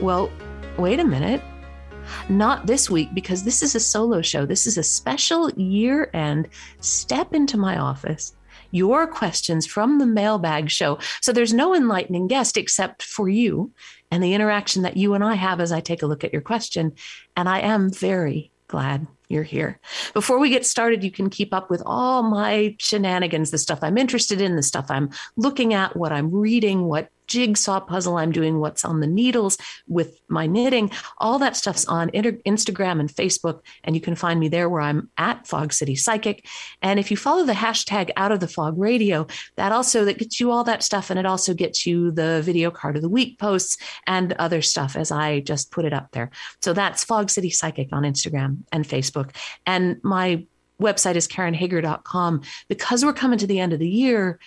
well, wait a minute. Not this week, because this is a solo show. This is a special year end step into my office. Your questions from the mailbag show. So there's no enlightening guest except for you and the interaction that you and I have as I take a look at your question. And I am very glad you're here. Before we get started, you can keep up with all my shenanigans, the stuff I'm interested in, the stuff I'm looking at, what I'm reading, what jigsaw puzzle I'm doing, what's on the needles with my knitting. All that stuff's on Instagram and Facebook. And you can find me there where I'm at Fog City Psychic. And if you follow the hashtag out of the fog radio, that also that gets you all that stuff. And it also gets you the video card of the week posts and other stuff as I just put it up there. So that's Fog City Psychic on Instagram and Facebook. And my website is karenhager.com. Because we're coming to the end of the year,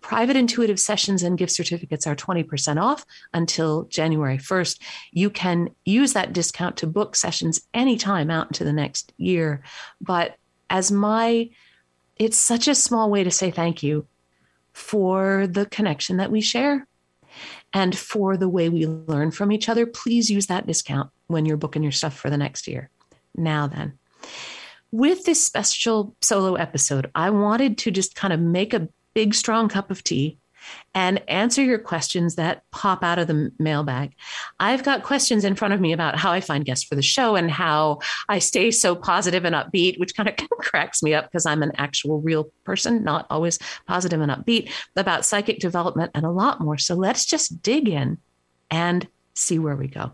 private intuitive sessions and gift certificates are 20% off until January 1st. You can use that discount to book sessions anytime out into the next year. But as my, it's such a small way to say thank you for the connection that we share and for the way we learn from each other. Please use that discount when you're booking your stuff for the next year. Now, then with this special solo episode, I wanted to just kind of make a big, strong cup of tea and answer your questions that pop out of the mailbag. I've got questions in front of me about how I find guests for the show and how I stay so positive and upbeat, which kind of cracks me up because I'm an actual real person, not always positive and upbeat, about psychic development and a lot more. So let's just dig in and see where we go.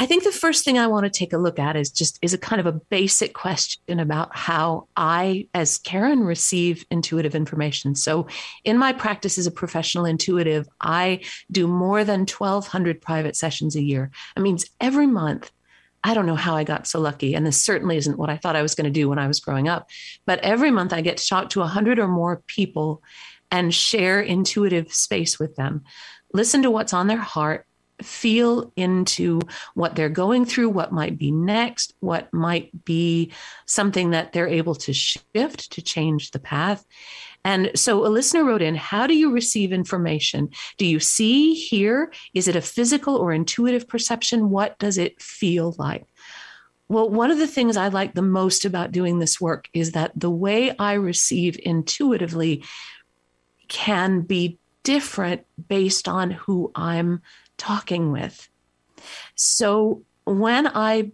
I think the first thing I want to take a look at is just is a kind of a basic question about how I, as Karen, receive intuitive information. So, in my practice as a professional intuitive, I do more than 1,200 private sessions a year. That means every month. I don't know how I got so lucky, and this certainly isn't what I thought I was going to do when I was growing up. But every month, I get to talk to 100 or more people and share intuitive space with them. Listen to what's on their heart feel into what they're going through, what might be next, what might be something that they're able to shift to change the path. And so a listener wrote in, How do you receive information? Do you see, hear? Is it a physical or intuitive perception? What does it feel like? Well, one of the things I like the most about doing this work is that the way I receive intuitively can be different based on who I'm talking with. So when I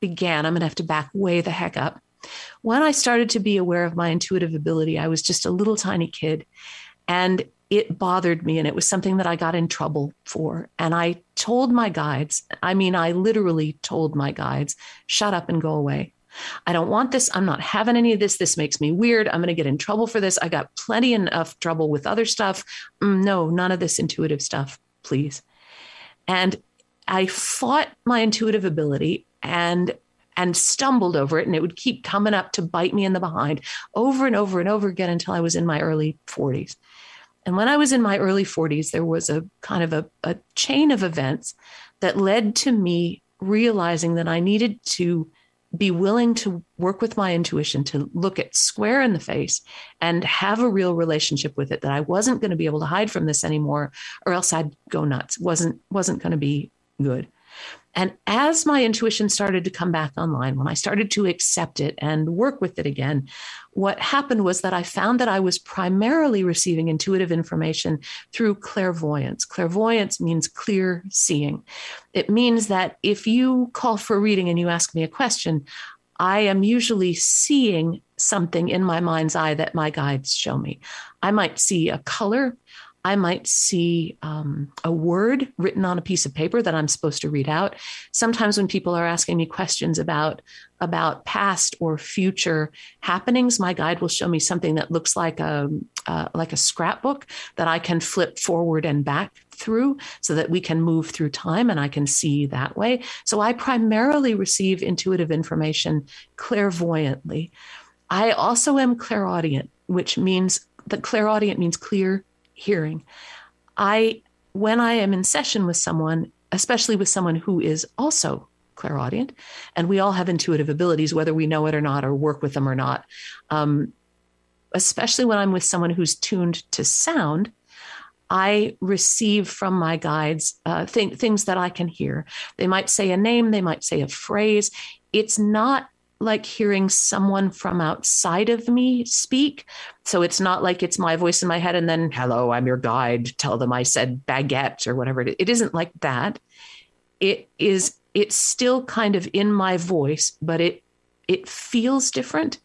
began, I'm going to have to back way the heck up. When I started to be aware of my intuitive ability, I was just a little tiny kid and it bothered me and it was something that I got in trouble for. And I told my guides, I mean, I literally told my guides, shut up and go away. I don't want this. I'm not having any of this. This makes me weird. I'm going to get in trouble for this. I got plenty enough trouble with other stuff. Mm, no, none of this intuitive stuff, please. And I fought my intuitive ability and and stumbled over it and it would keep coming up to bite me in the behind over and over and over again until I was in my early 40s. And when I was in my early 40s, there was a kind of a, a chain of events that led to me realizing that I needed to be willing to work with my intuition to look it square in the face and have a real relationship with it that I wasn't going to be able to hide from this anymore or else I'd go nuts. Wasn't wasn't going to be good and as my intuition started to come back online, when I started to accept it and work with it again, what happened was that I found that I was primarily receiving intuitive information through clairvoyance. Clairvoyance means clear seeing. It means that if you call for a reading and you ask me a question, I am usually seeing something in my mind's eye that my guides show me. I might see a color. I might see um, a word written on a piece of paper that I'm supposed to read out. Sometimes when people are asking me questions about about past or future happenings, my guide will show me something that looks like a uh, like a scrapbook that I can flip forward and back through so that we can move through time and I can see that way. So I primarily receive intuitive information clairvoyantly. I also am clairaudient, which means that clairaudient means clear hearing. I when I am in session with someone, especially with someone who is also clairaudient, and we all have intuitive abilities, whether we know it or not, or work with them or not. Um, especially when I'm with someone who's tuned to sound, I receive from my guides uh, th- things that I can hear. They might say a name, they might say a phrase. It's not like hearing someone from outside of me speak. So it's not like it's my voice in my head and then, hello, I'm your guide. Tell them I said baguette or whatever. It isn't like that. It is, it's still kind of in my voice, but it, it feels different.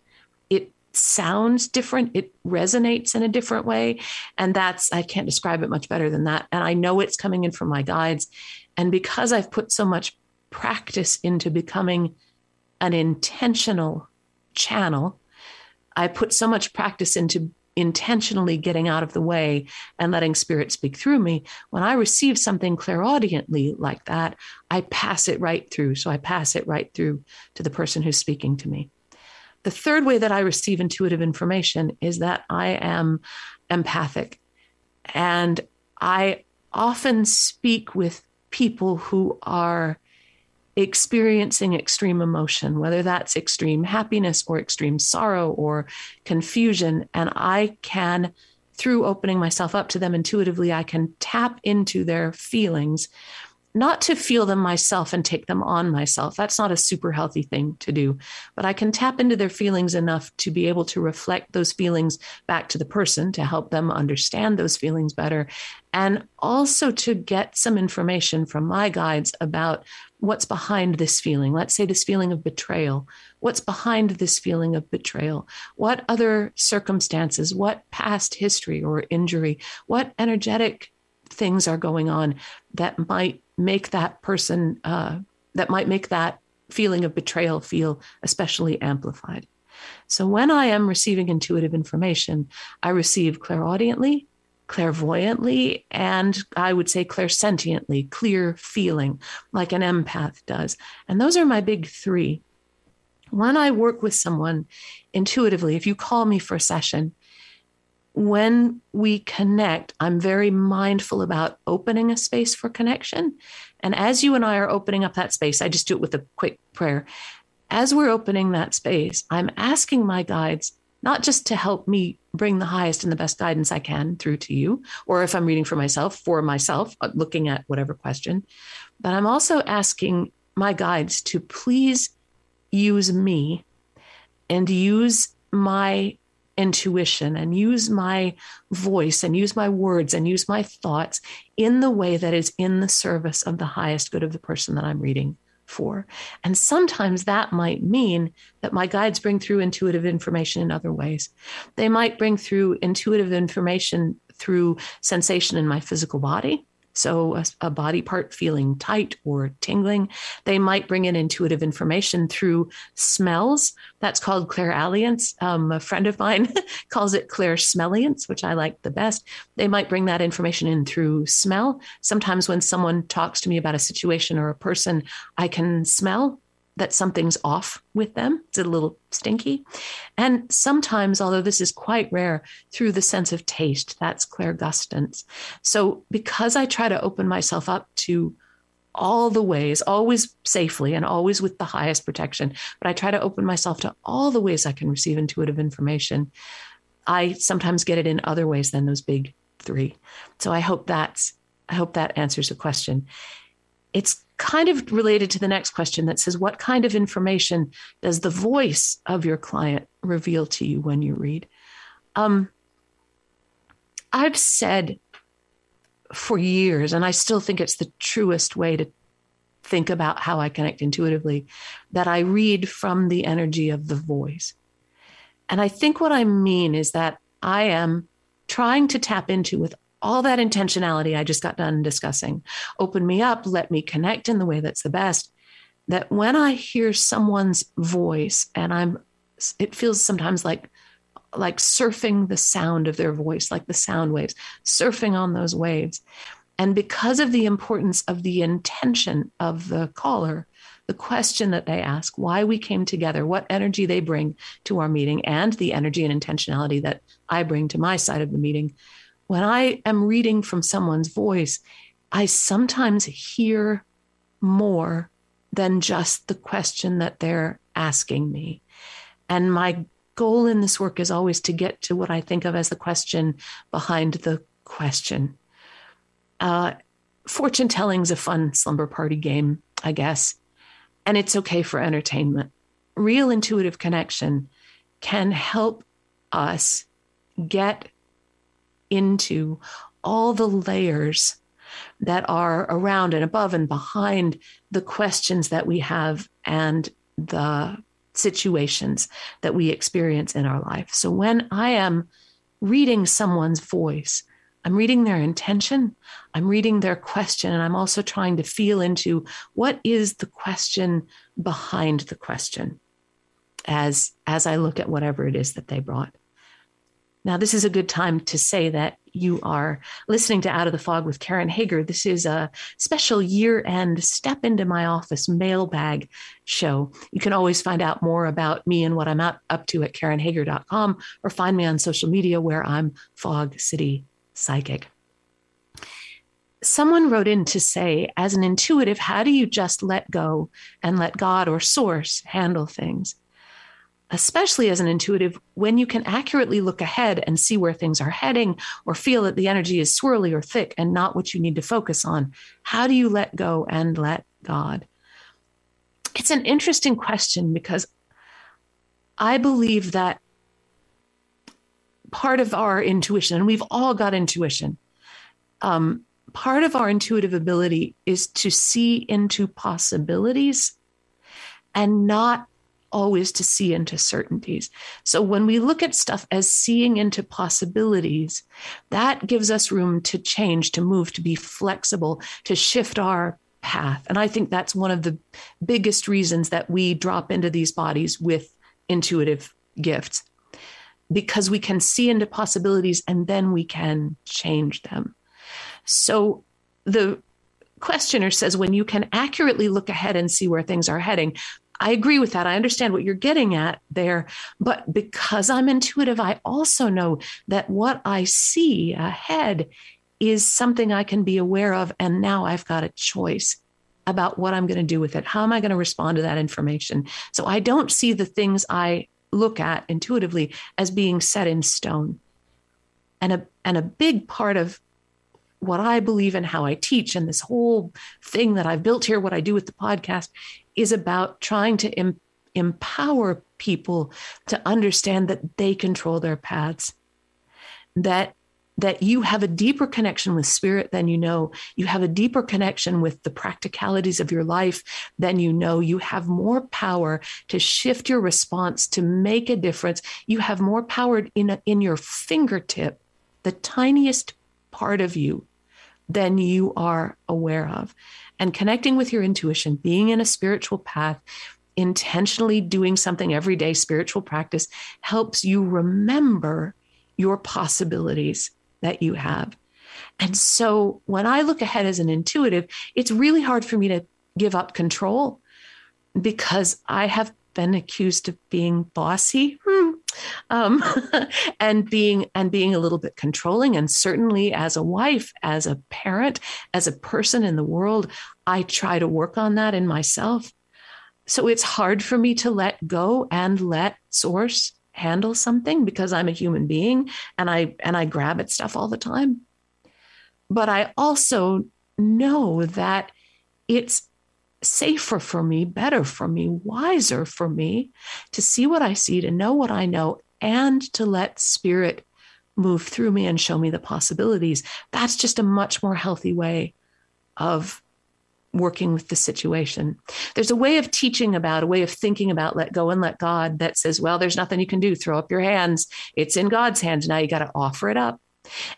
It sounds different. It resonates in a different way. And that's, I can't describe it much better than that. And I know it's coming in from my guides. And because I've put so much practice into becoming an intentional channel. I put so much practice into intentionally getting out of the way and letting spirit speak through me. When I receive something clairaudiently like that, I pass it right through. So I pass it right through to the person who's speaking to me. The third way that I receive intuitive information is that I am empathic. And I often speak with people who are experiencing extreme emotion, whether that's extreme happiness or extreme sorrow or confusion. And I can, through opening myself up to them intuitively, I can tap into their feelings not to feel them myself and take them on myself. That's not a super healthy thing to do. But I can tap into their feelings enough to be able to reflect those feelings back to the person to help them understand those feelings better. And also to get some information from my guides about what's behind this feeling. Let's say this feeling of betrayal. What's behind this feeling of betrayal? What other circumstances, what past history or injury, what energetic things are going on that might make that person, uh, that might make that feeling of betrayal feel especially amplified. So when I am receiving intuitive information, I receive clairaudiently, clairvoyantly, and I would say clairsentiently, clear feeling, like an empath does. And those are my big three. When I work with someone intuitively, if you call me for a session, when we connect, I'm very mindful about opening a space for connection. And as you and I are opening up that space, I just do it with a quick prayer. As we're opening that space, I'm asking my guides not just to help me bring the highest and the best guidance I can through to you, or if I'm reading for myself, for myself, uh, looking at whatever question, but I'm also asking my guides to please use me and use my intuition and use my voice and use my words and use my thoughts in the way that is in the service of the highest good of the person that I'm reading for. And sometimes that might mean that my guides bring through intuitive information in other ways. They might bring through intuitive information through sensation in my physical body. So, a, a, body part feeling tight or tingling. They might bring in intuitive information through smells. That's called clairalience. Um, a friend of mine calls it clairsmelliance, which I like the best. They might bring that information in through smell. Sometimes when someone talks to me about a situation or a person, I can smell that something's off with them. It's a little stinky. And sometimes, although this is quite rare, through the sense of taste, that's clairgustance. So, because I try to open myself up to all the ways, always safely and always with the highest protection, but I try to open myself to all the ways I can receive intuitive information. I sometimes get it in other ways than those big three. So I hope that's I hope that answers the question. It's kind of related to the next question that says, What kind of information does the voice of your client reveal to you when you read? Um, I've said for years, and I still think it's the truest way to think about how I connect intuitively, that I read from the energy of the voice. And I think what I mean is that I am trying to tap into with all that intentionality I just got done discussing. Open me up, let me connect in the way that's the best. That when I hear someone's voice and I'm, it feels sometimes like like surfing the sound of their voice, like the sound waves, surfing on those waves. And because of the importance of the intention of the caller, the question that they ask, why we came together, what energy they bring to our meeting, and the energy and intentionality that I bring to my side of the meeting. When I am reading from someone's voice, I sometimes hear more than just the question that they're asking me. And my goal in this work is always to get to what I think of as the question behind the question. Uh, fortune telling is a fun slumber party game, I guess, and it's okay for entertainment. Real intuitive connection can help us get into all the layers that are around and above and behind the questions that we have and the situations that we experience in our life. So when I am reading someone's voice, I'm reading their intention, I'm reading their question, and I'm also trying to feel into what is the question behind the question as as I look at whatever it is that they brought. Now, this is a good time to say that you are listening to Out of the Fog with Karen Hager. This is a special year end step into my office mailbag show. You can always find out more about me and what I'm up, up to at KarenHager.com or find me on social media where I'm Fog City Psychic. Someone wrote in to say, as an intuitive, how do you just let go and let God or Source handle things? Especially as an intuitive, when you can accurately look ahead and see where things are heading or feel that the energy is swirly or thick and not what you need to focus on, how do you let go and let God? It's an interesting question because I believe that part of our intuition, and we've all got intuition, um, part of our intuitive ability is to see into possibilities and not always to see into certainties. So when we look at stuff as seeing into possibilities, that gives us room to change, to move, to be flexible, to shift our path. And I think that's one of the biggest reasons that we drop into these bodies with intuitive gifts because we can see into possibilities and then we can change them. So the questioner says when you can accurately look ahead and see where things are heading, I agree with that. I understand what you're getting at there. But because I'm intuitive, I also know that what I see ahead is something I can be aware of. And now I've got a choice about what I'm going to do with it. How am I going to respond to that information? So I don't see the things I look at intuitively as being set in stone. And a, and a big part of what I believe and how I teach and this whole thing that I've built here, what I do with the podcast, is about trying to em- empower people to understand that they control their paths that that you have a deeper connection with spirit than you know. You have a deeper connection with the practicalities of your life than you know. You have more power to shift your response to make a difference. You have more power in a, in your fingertip the tiniest part of you than you are aware of and connecting with your intuition, being in a spiritual path, intentionally doing something every day, spiritual practice helps you remember your possibilities that you have. And so when I look ahead as an intuitive, it's really hard for me to give up control because I have been accused of being bossy hmm, um, and being and being a little bit controlling. And certainly as a wife as a parent as a person in the world i try to work on that in myself. So it's hard for me to let go and let source handle something because i'm a human being and i and i grab at stuff all the time. But i also know that it's safer for me, better for me, wiser for me to see what I see, to know what I know, and to let spirit move through me and show me the possibilities. That's just a much more healthy way of working with the situation. There's a way of teaching about, a way of thinking about let go and let God that says, well, there's nothing you can do. Throw up your hands. It's in God's hands. Now you got to offer it up.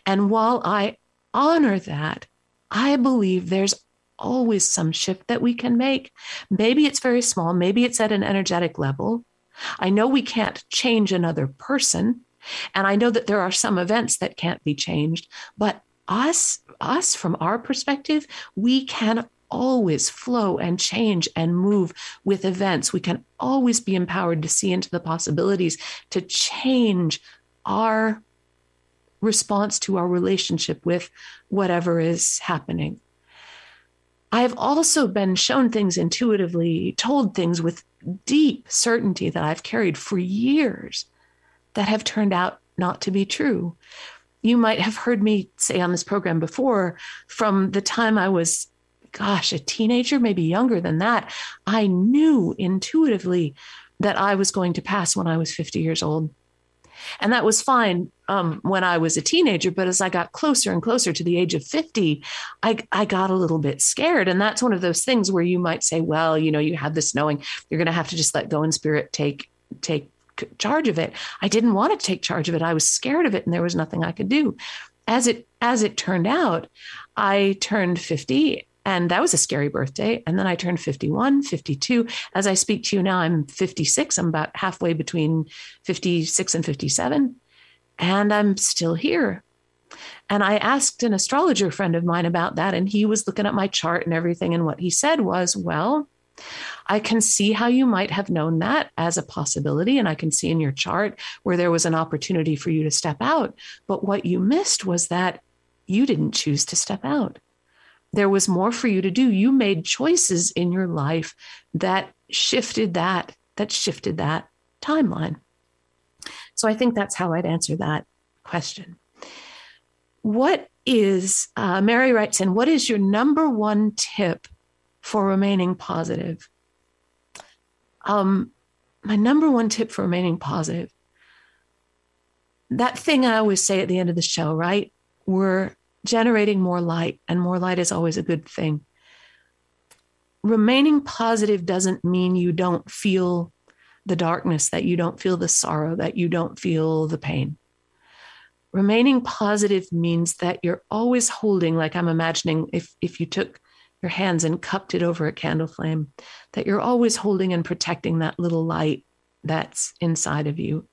And while I honor that, I believe there's always some shift that we can make. Maybe it's very small, maybe it's at an energetic level. I know we can't change another person. And I know that there are some events that can't be changed, but us, us from our perspective, we can always flow and change and move with events. We can always be empowered to see into the possibilities to change our response to our relationship with whatever is happening. I have also been shown things intuitively, told things with deep certainty that I've carried for years that have turned out not to be true. You might have heard me say on this program before from the time I was, gosh, a teenager, maybe younger than that, I knew intuitively that I was going to pass when I was 50 years old. And that was fine um, when I was a teenager. But as I got closer and closer to the age of 50, I, I got a little bit scared. And that's one of those things where you might say, well, you know, you have this knowing you're going to have to just let go and spirit take, take charge of it. I didn't want to take charge of it. I was scared of it and there was nothing I could do. As it, as it turned out, I turned 50 and that was a scary birthday. And then I turned 51, 52. As I speak to you now, I'm 56. I'm about halfway between 56 and 57. And I'm still here. And I asked an astrologer friend of mine about that. And he was looking at my chart and everything. And what he said was, well, I can see how you might have known that as a possibility. And I can see in your chart where there was an opportunity for you to step out. But what you missed was that you didn't choose to step out there was more for you to do. You made choices in your life that shifted that, that shifted that timeline. So I think that's how I'd answer that question. What is, uh, Mary writes in, what is your number one tip for remaining positive? Um, my number one tip for remaining positive that thing I always say at the end of the show, right? We're generating more light, and more light is always a good thing. Remaining positive doesn't mean you don't feel the darkness, that you don't feel the sorrow, that you don't feel the pain. Remaining positive means that you're always holding, like I'm imagining if, if you took your hands and cupped it over a candle flame, that you're always holding and protecting that little light that's inside of you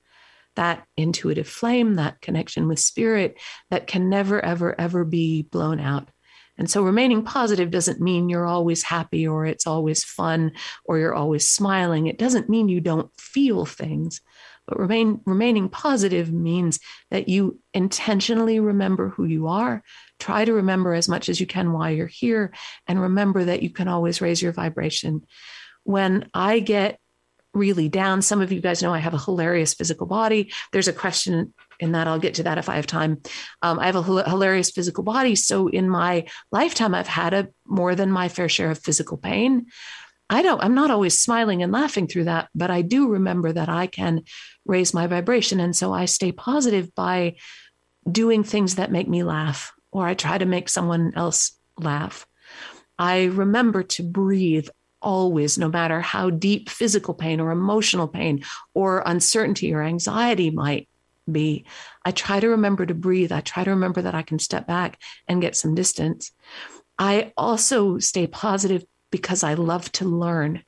that intuitive flame, that connection with spirit that can never, ever, ever be blown out. And so remaining positive doesn't mean you're always happy or it's always fun or you're always smiling. It doesn't mean you don't feel things. But remain, remaining positive means that you intentionally remember who you are. Try to remember as much as you can while you're here, and remember that you can always raise your vibration. When I get really down. Some of you guys know I have a hilarious physical body. There's a question in that. I'll get to that if I have time. Um, I have a hilarious physical body. So in my lifetime, I've had a more than my fair share of physical pain. I don't, I'm not always smiling and laughing through that, but I do remember that I can raise my vibration. And so I stay positive by doing things that make me laugh, or I try to make someone else laugh. I remember to breathe always, no matter how deep physical pain or emotional pain or uncertainty or anxiety might be. I try to remember to breathe. I try to remember that I can step back and get some distance. I also stay positive because I love to learn.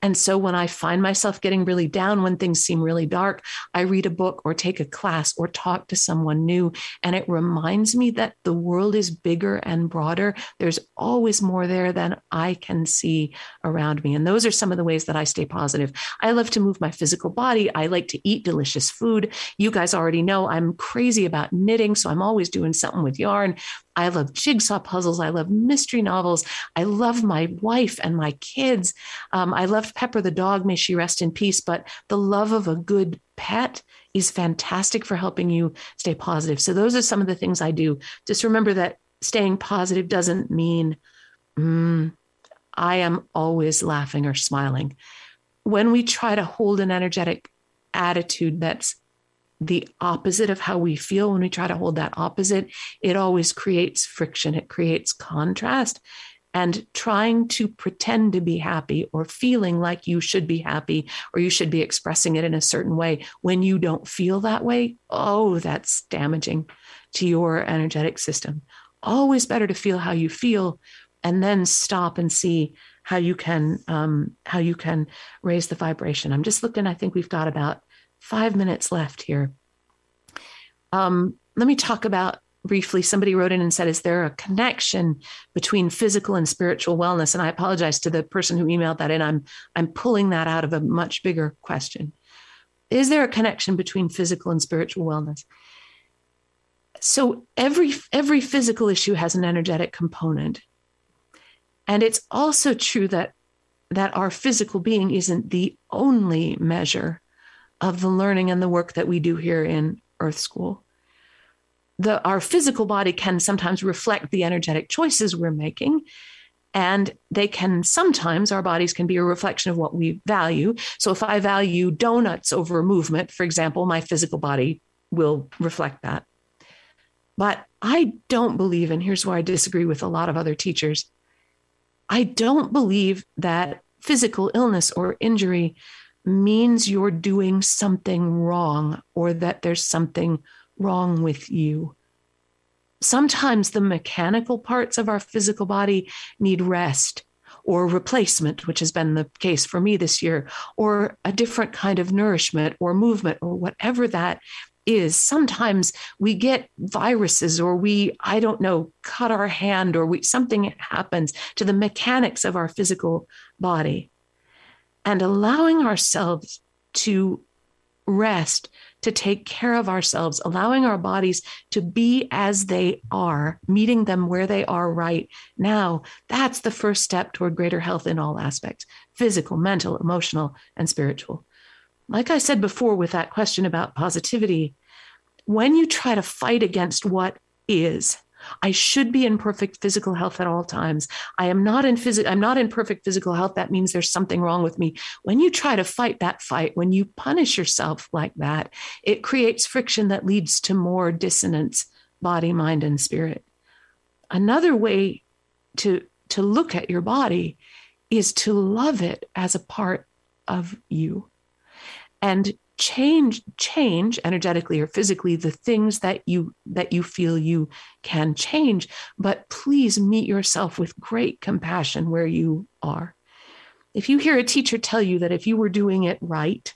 And so when I find myself getting really down, when things seem really dark, I read a book or take a class or talk to someone new. And it reminds me that the world is bigger and broader. There's always more there than I can see around me. And those are some of the ways that I stay positive. I love to move my physical body. I like to eat delicious food. You guys already know I'm crazy about knitting. So I'm always doing something with yarn. I love jigsaw puzzles. I love mystery novels. I love my wife and my kids. Um, I loved Pepper the dog, may she rest in peace. But the love of a good pet is fantastic for helping you stay positive. So, those are some of the things I do. Just remember that staying positive doesn't mean mm, I am always laughing or smiling. When we try to hold an energetic attitude that's the opposite of how we feel when we try to hold that opposite, it always creates friction, it creates contrast. And trying to pretend to be happy or feeling like you should be happy or you should be expressing it in a certain way when you don't feel that way, oh, that's damaging to your energetic system. Always better to feel how you feel and then stop and see how you can um, how you can raise the vibration. I'm just looking. I think we've got about five minutes left here. Um, let me talk about briefly, somebody wrote in and said, Is there a connection between physical and spiritual wellness? And I apologize to the person who emailed that in. I'm, I'm pulling that out of a much bigger question. Is there a connection between physical and spiritual wellness? So every every physical issue has an energetic component. And it's also true that that our physical being isn't the only measure of the learning and the work that we do here in Earth School. The, our physical body can sometimes reflect the energetic choices we're making. And they can sometimes, our bodies can be a reflection of what we value. So if I value donuts over movement, for example, my physical body will reflect that. But I don't believe, and here's where I disagree with a lot of other teachers I don't believe that physical illness or injury means you're doing something wrong or that there's something wrong with you. Sometimes the mechanical parts of our physical body need rest or replacement, which has been the case for me this year, or a different kind of nourishment or movement or whatever that is. Sometimes we get viruses or we, I don't know, cut our hand or we, something happens to the mechanics of our physical body and allowing ourselves to rest, to take care of ourselves, allowing our bodies to be as they are, meeting them where they are right now, that's the first step toward greater health in all aspects physical, mental, emotional, and spiritual. Like I said before, with that question about positivity, when you try to fight against what is, I should be in perfect physical health at all times. I am not in phys- I'm not in perfect physical health. That means there's something wrong with me. When you try to fight that fight, when you punish yourself like that, it creates friction that leads to more dissonance, body, mind, and spirit. Another way to to look at your body is to love it as a part of you and change change energetically or physically the things that you that you feel you can change but please meet yourself with great compassion where you are. If you hear a teacher tell you that if you were doing it right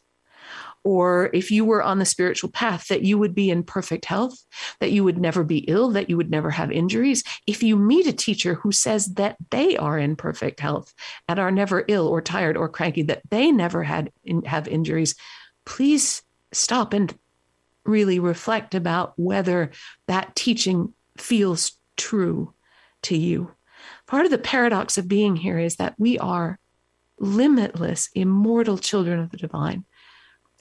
or if you were on the spiritual path that you would be in perfect health that you would never be ill that you would never have injuries if you meet a teacher who says that they are in perfect health and are never ill or tired or cranky that they never had have injuries please stop and really reflect about whether that teaching feels true to you. Part of the paradox of being here is that we are limitless, immortal children of the divine.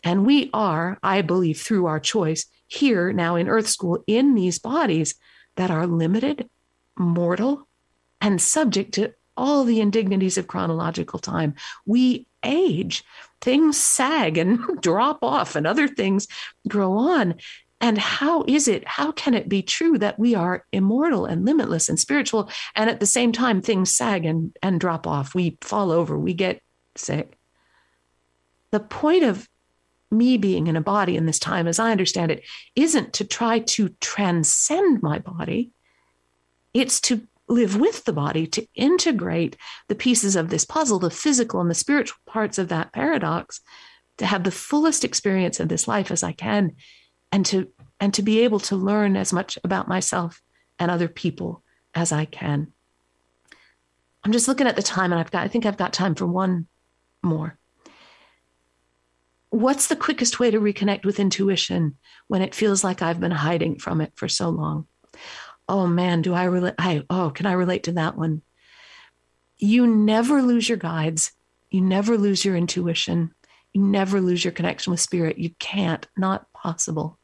And we are, I believe, through our choice, here now in Earth School in these bodies that are limited, mortal, and subject to all the indignities of chronological time. We age, things sag and drop off, and other things grow on. And how is it, how can it be true that we are immortal and limitless and spiritual, and at the same time things sag and, and drop off? We fall over, we get sick. The point of me being in a body in this time, as I understand it, isn't to try to transcend my body. It's to live with the body, to integrate the pieces of this puzzle, the physical and the spiritual parts of that paradox, to have the fullest experience of this life as I can, and to and to be able to learn as much about myself and other people as I can. I'm just looking at the time and I've got I think I've got time for one more. What's the quickest way to reconnect with intuition when it feels like I've been hiding from it for so long? Oh man, do I relate? I, oh, can I relate to that one? You never lose your guides. You never lose your intuition. You never lose your connection with spirit. You can't, not possible.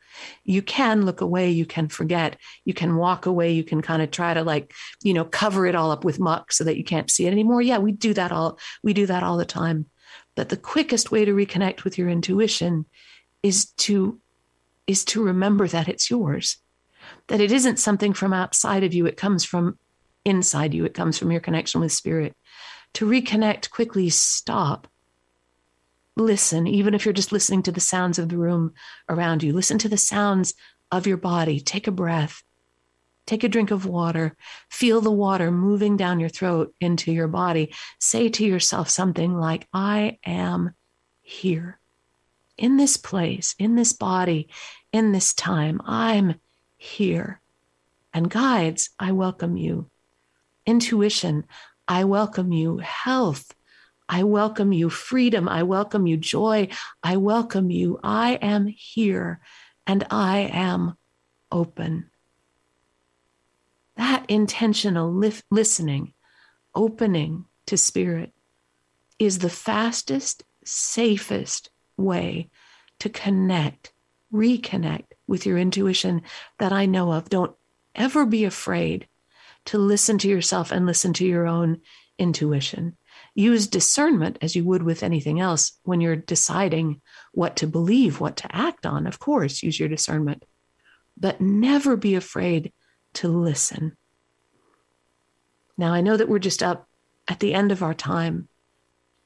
You can look away, you can forget, you can walk away, you can kind of try to like, you know, cover it all up with muck so that you can't see it anymore. Yeah, we do that all, we do that all the time. But the quickest way to reconnect with your intuition is to is to remember that it's yours that it isn't something from outside of you, it comes from inside you, it comes from your connection with spirit. To reconnect, quickly stop. Listen, even if you're just listening to the sounds of the room around you, listen to the sounds of your body. Take a breath. Take a drink of water. Feel the water moving down your throat into your body. Say to yourself something like, I am here in this place, in this body, in this time. I'm here. and guides, I welcome you. Intuition, I welcome you. Health, I welcome you. Freedom, I welcome you. Joy, I welcome you. I am here and I am open. That intentional li- listening, opening to spirit, is the fastest, safest way to connect, reconnect with your intuition that I know of. Don't ever be afraid to listen to yourself and listen to your own intuition. Use discernment as you would with anything else when you're deciding what to believe, what to act on. Of course, use your discernment, but never be afraid to listen. Now, I know that we're just up at the end of our time.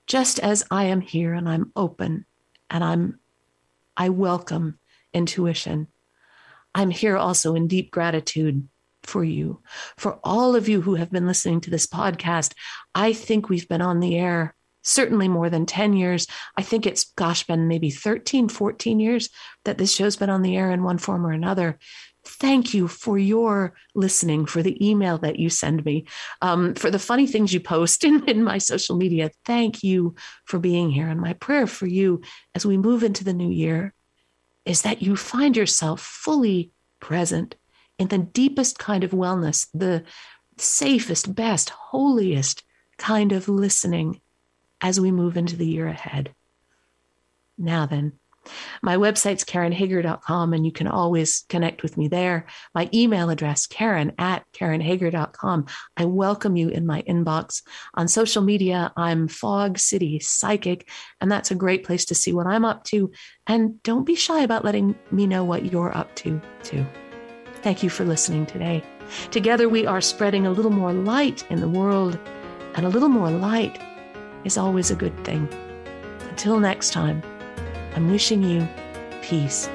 Just as I am here and I'm open and I'm I welcome intuition. I'm here also in deep gratitude for you, for all of you who have been listening to this podcast. I think we've been on the air certainly more than 10 years. I think it's, gosh, been maybe 13, 14 years that this show's been on the air in one form or another. Thank you for your listening, for the email that you send me, um, for the funny things you post in, in my social media. Thank you for being here. And my prayer for you as we move into the new year is that you find yourself fully present in the deepest kind of wellness, the safest, best, holiest kind of listening as we move into the year ahead. Now then, my website's karenhager.com, and you can always connect with me there. My email address, karen at karenhager.com. I welcome you in my inbox. On social media, I'm Fog City Psychic, and that's a great place to see what I'm up to. And don't be shy about letting me know what you're up to, too. Thank you for listening today. Together, we are spreading a little more light in the world, and a little more light is always a good thing. Until next time. I'm wishing you peace.